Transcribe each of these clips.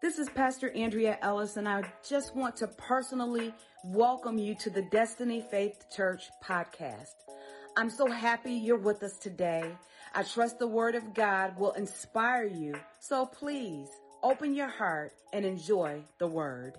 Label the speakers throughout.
Speaker 1: This is Pastor Andrea Ellis, and I just want to personally welcome you to the Destiny Faith Church podcast. I'm so happy you're with us today. I trust the Word of God will inspire you. So please open your heart and enjoy the Word.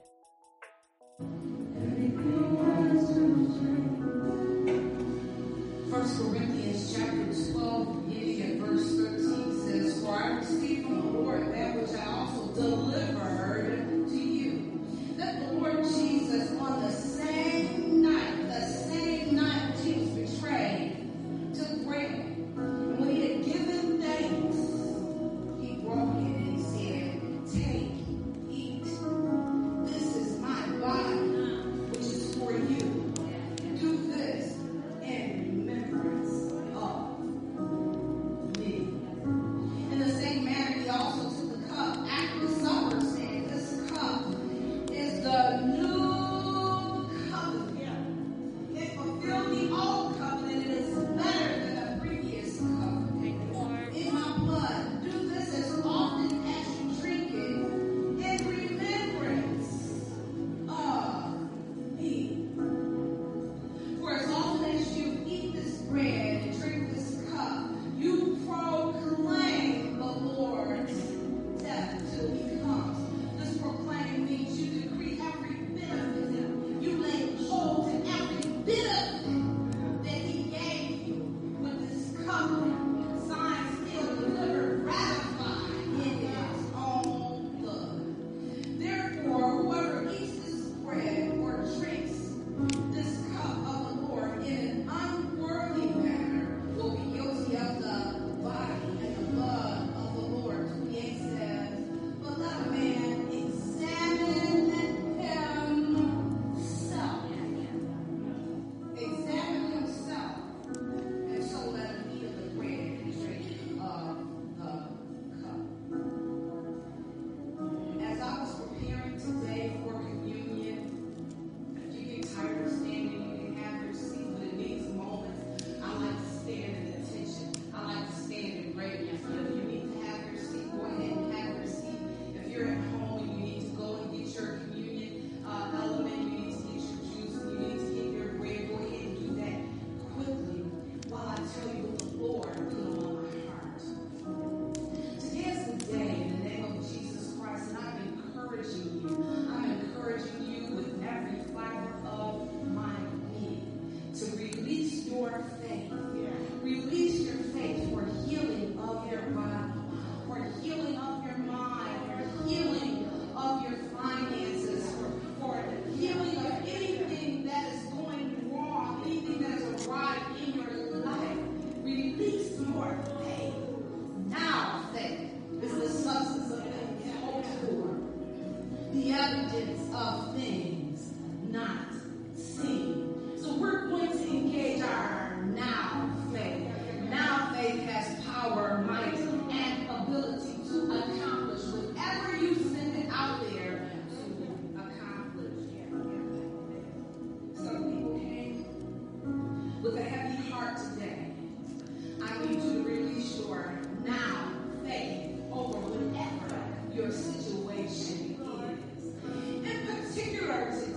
Speaker 2: in particular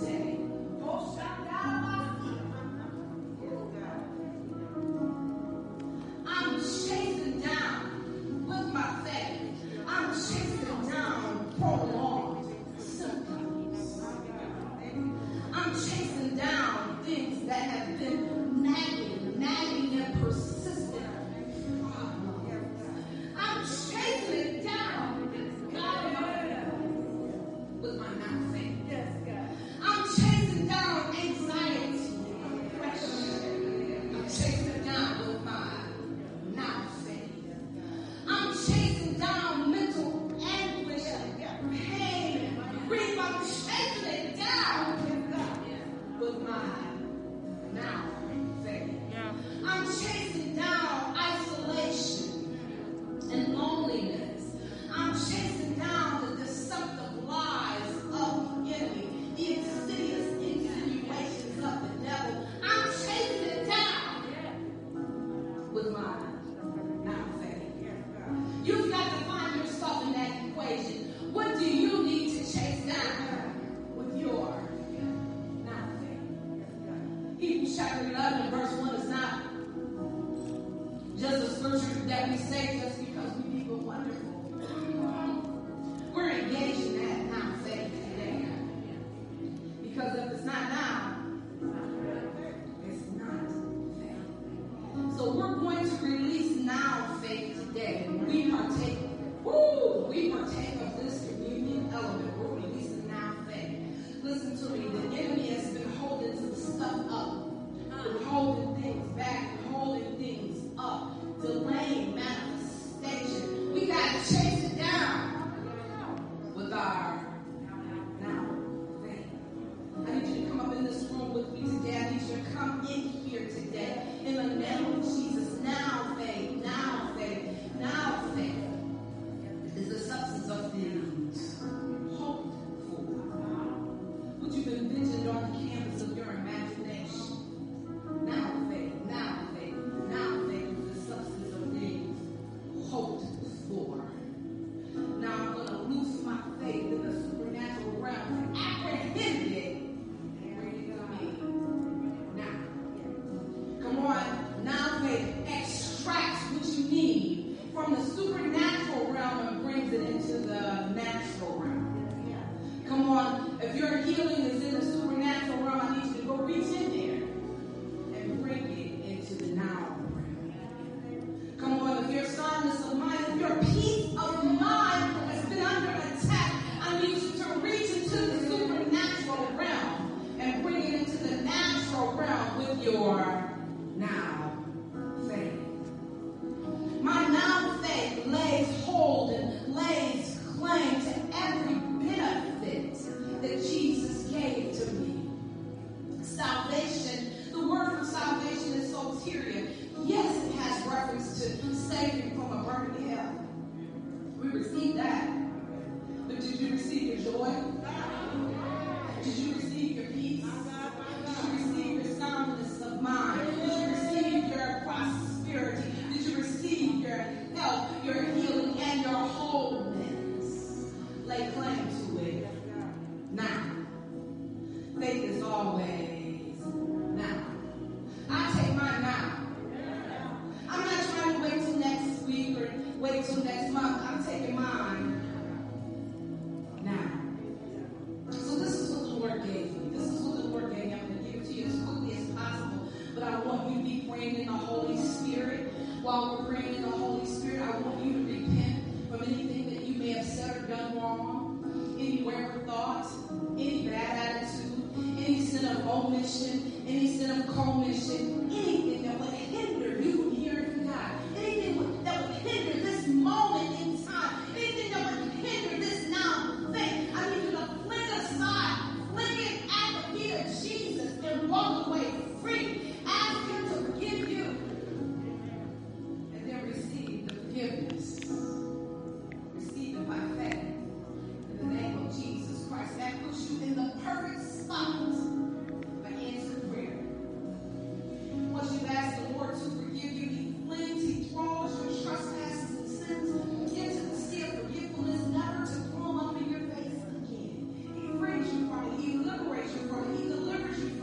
Speaker 1: you from He delivers you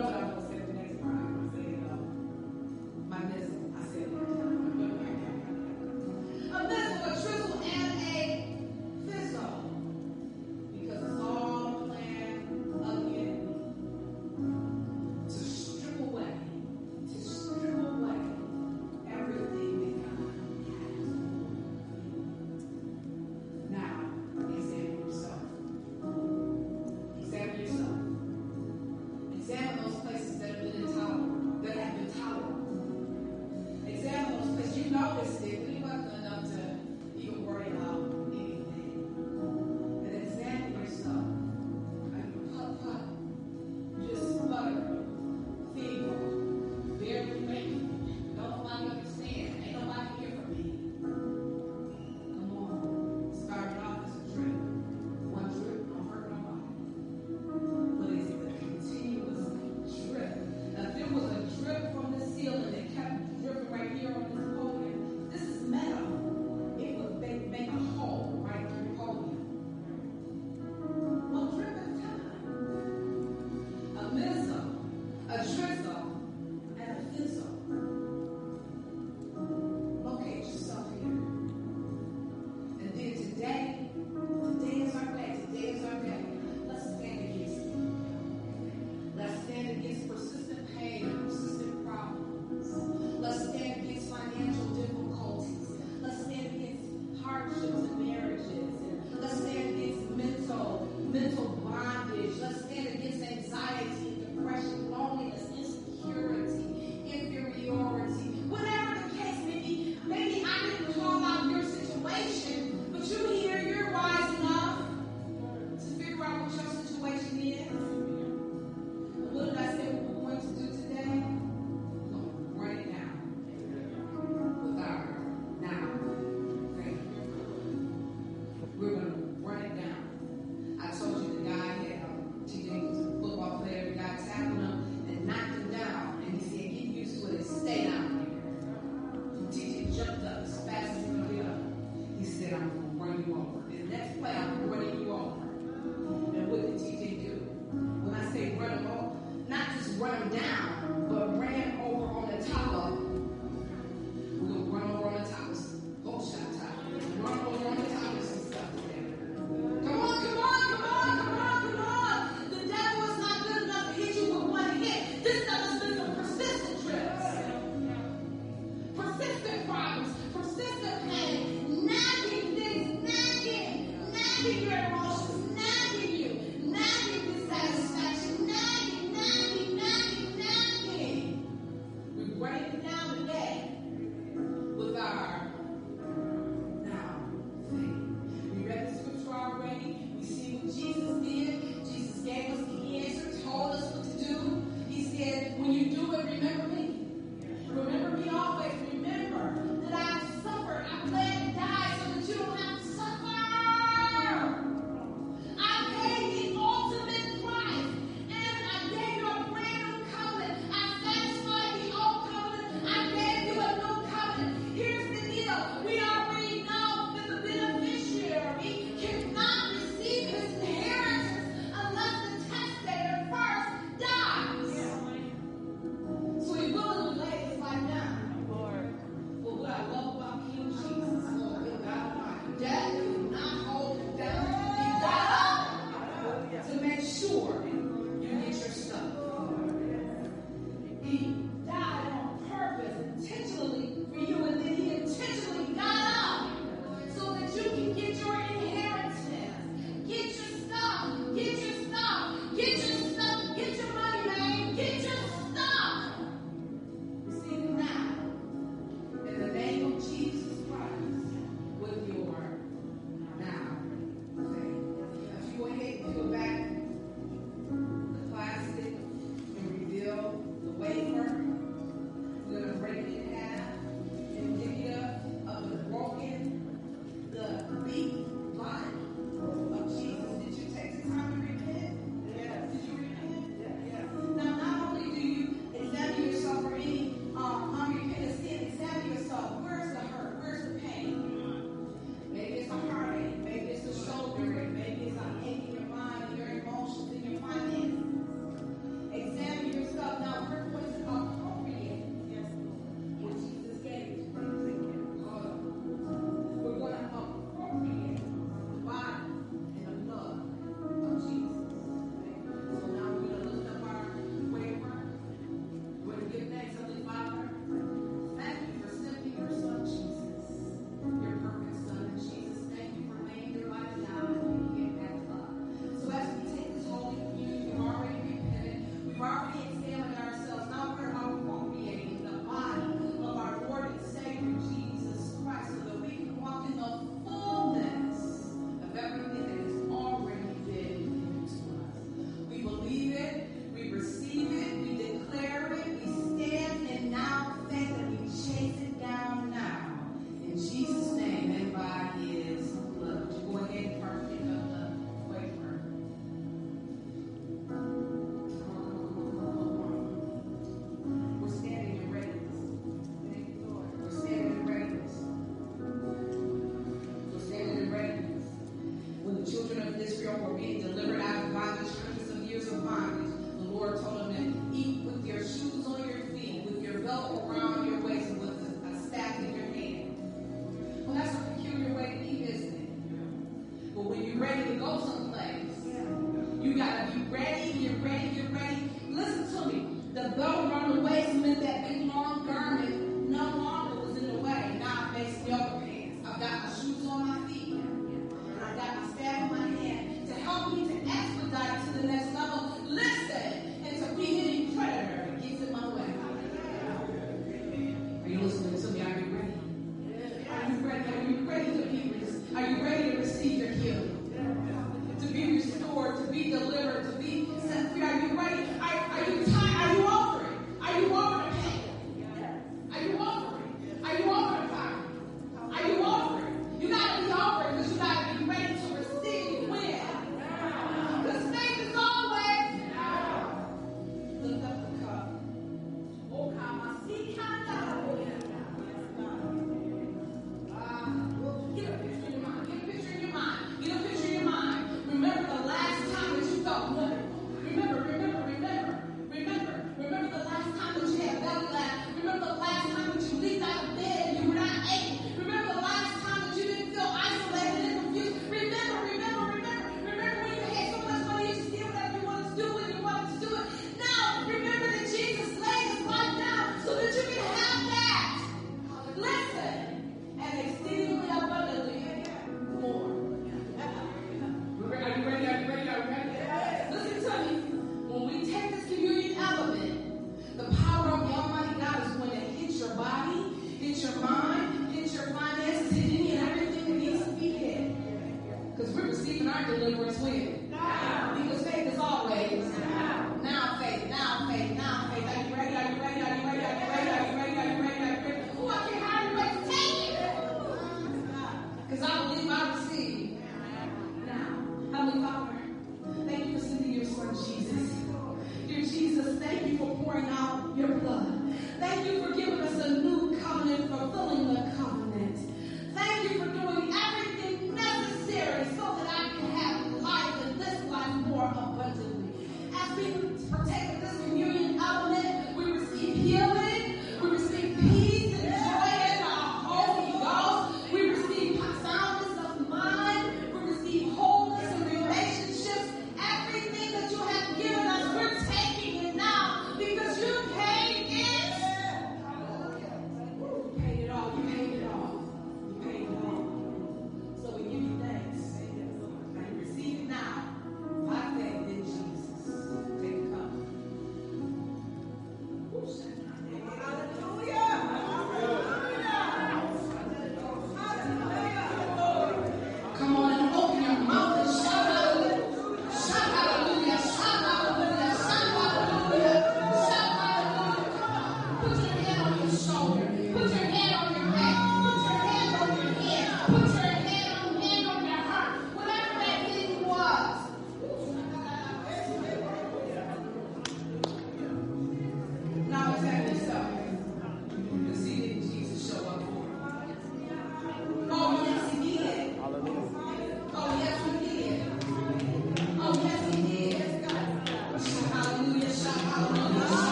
Speaker 1: A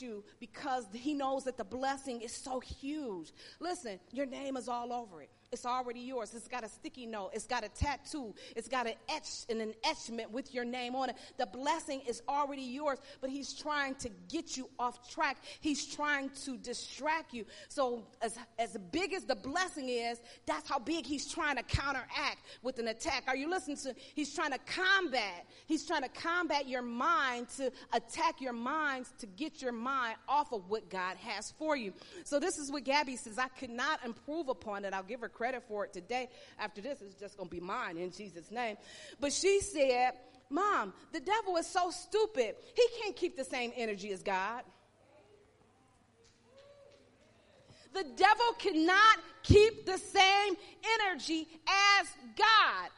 Speaker 1: you because he knows that the blessing is so huge. Listen, your name is all over it. It's already yours. It's got a sticky note. It's got a tattoo. It's got an etch and an etchment with your name on it. The blessing is already yours, but he's trying to get you off track. He's trying to distract you. So as, as big as the blessing is, that's how big he's trying to counteract with an attack. Are you listening to? He's trying to combat. He's trying to combat your mind to attack your minds to get your mind off of what God has for you. So this is what Gabby says. I could not improve upon it. I'll give her credit for it today. After this, it's just going to be mine in Jesus' name. But she said, Mom, the devil is so stupid. He can't keep the same energy as God. The devil cannot keep the same energy as God.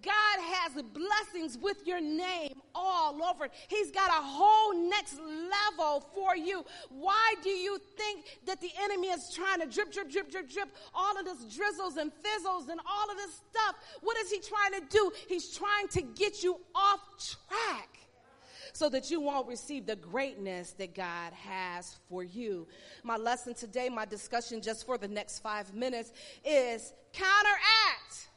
Speaker 1: God has blessings with your name all over. He's got a whole next level for you. Why do you think that the enemy is trying to drip, drip, drip, drip, drip all of this drizzles and fizzles and all of this stuff? What is he trying to do? He's trying to get you off track so that you won't receive the greatness that God has for you. My lesson today, my discussion just for the next five minutes is counteract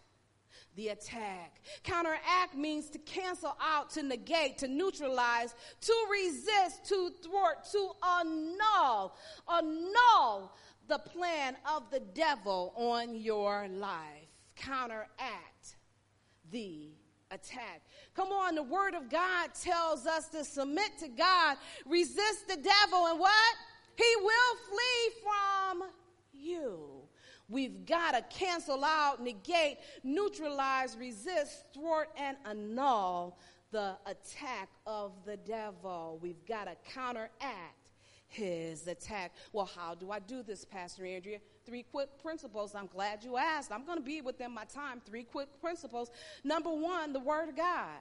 Speaker 1: the attack. Counteract means to cancel out, to negate, to neutralize, to resist, to thwart, to annul, annul the plan of the devil on your life. Counteract the attack. Come on, the word of God tells us to submit to God, resist the devil, and what? He will flee from you. We've got to cancel out, negate, neutralize, resist, thwart, and annul the attack of the devil. We've got to counteract his attack. Well, how do I do this, Pastor Andrea? Three quick principles. I'm glad you asked. I'm going to be within my time. Three quick principles. Number one, the Word of God.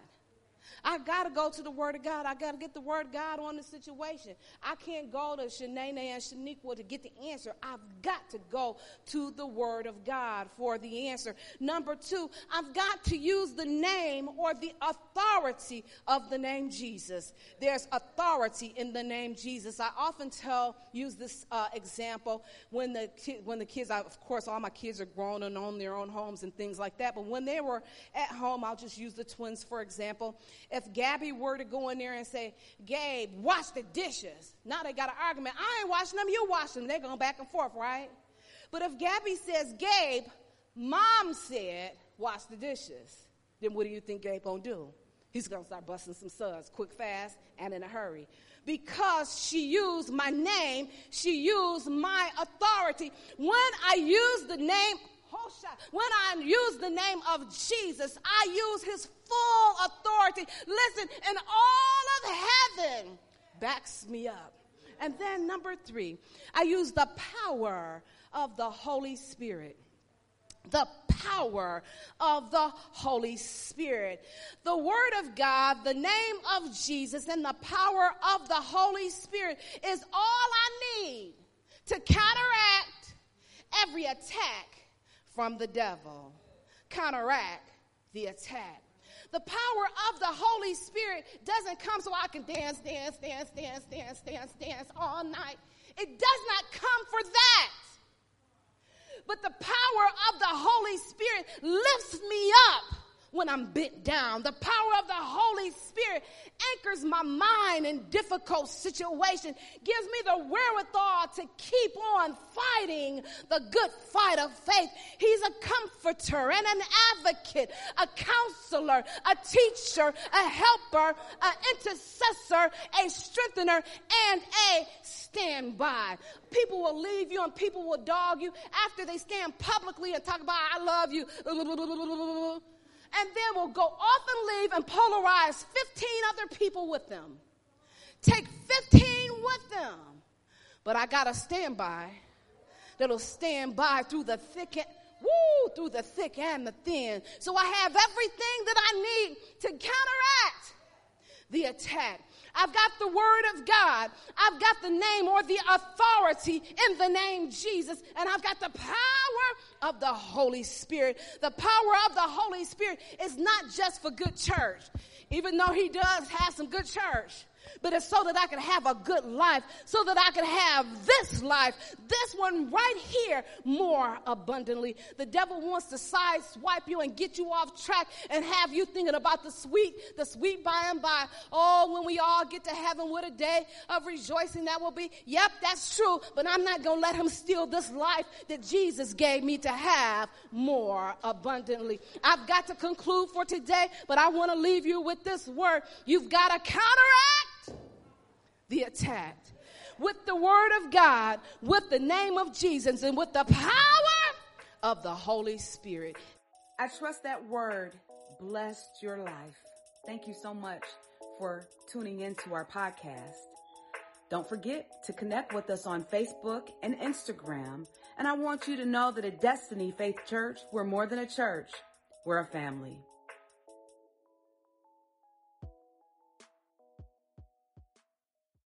Speaker 1: I got to go to the Word of God. I got to get the Word of God on the situation. I can't go to Shanae and Shaniqua to get the answer. I've got to go to the Word of God for the answer. Number two, I've got to use the name or the authority of the name Jesus. There's authority in the name Jesus. I often tell, use this uh, example when the ki- when the kids, I, of course, all my kids are grown and own their own homes and things like that. But when they were at home, I'll just use the twins for example. If Gabby were to go in there and say, Gabe, wash the dishes. Now they got an argument. I ain't washing them, you wash them. They're going back and forth, right? But if Gabby says, Gabe, mom said, wash the dishes, then what do you think Gabe gonna do? He's gonna start busting some suds quick, fast, and in a hurry. Because she used my name, she used my authority. When I use the name when I use the name of Jesus, I use his full authority. Listen, and all of heaven backs me up. And then number three, I use the power of the Holy Spirit the power of the Holy Spirit. The Word of God, the name of Jesus, and the power of the Holy Spirit is all I need to counteract every attack from the devil. Counteract the attack. The power of the Holy Spirit doesn't come so I can dance, dance, dance, dance, dance, dance, dance all night. It does not come for that. But the power of the Holy Spirit lifts me up when I'm bent down. The power of the Holy Spirit anchors my mind in difficult situations, gives me the wherewithal to keep on fighting the good fight of faith. He's a comforter and an advocate, a counselor, a teacher, a helper, an intercessor, a strengthener, and a standby. People will leave you and people will dog you after they stand publicly and talk about, I love you and then will go off and leave and polarize 15 other people with them. Take 15 with them. But I got a standby that'll stand by through the thick and woo, through the thick and the thin. So I have everything that I need to counteract the attack. I've got the word of God. I've got the name or the authority in the name Jesus. And I've got the power of the Holy Spirit. The power of the Holy Spirit is not just for good church, even though he does have some good church. But it's so that I can have a good life, so that I can have this life, this one right here, more abundantly. The devil wants to sideswipe you and get you off track and have you thinking about the sweet, the sweet by and by. Oh, when we all get to heaven, what a day of rejoicing that will be. Yep, that's true, but I'm not going to let him steal this life that Jesus gave me to have more abundantly. I've got to conclude for today, but I want to leave you with this word. You've got to counteract the attack with the word of God, with the name of Jesus, and with the power of the Holy Spirit.
Speaker 3: I trust that word blessed your life. Thank you so much for tuning into our podcast. Don't forget to connect with us on Facebook and Instagram. And I want you to know that at Destiny Faith Church, we're more than a church. We're a family.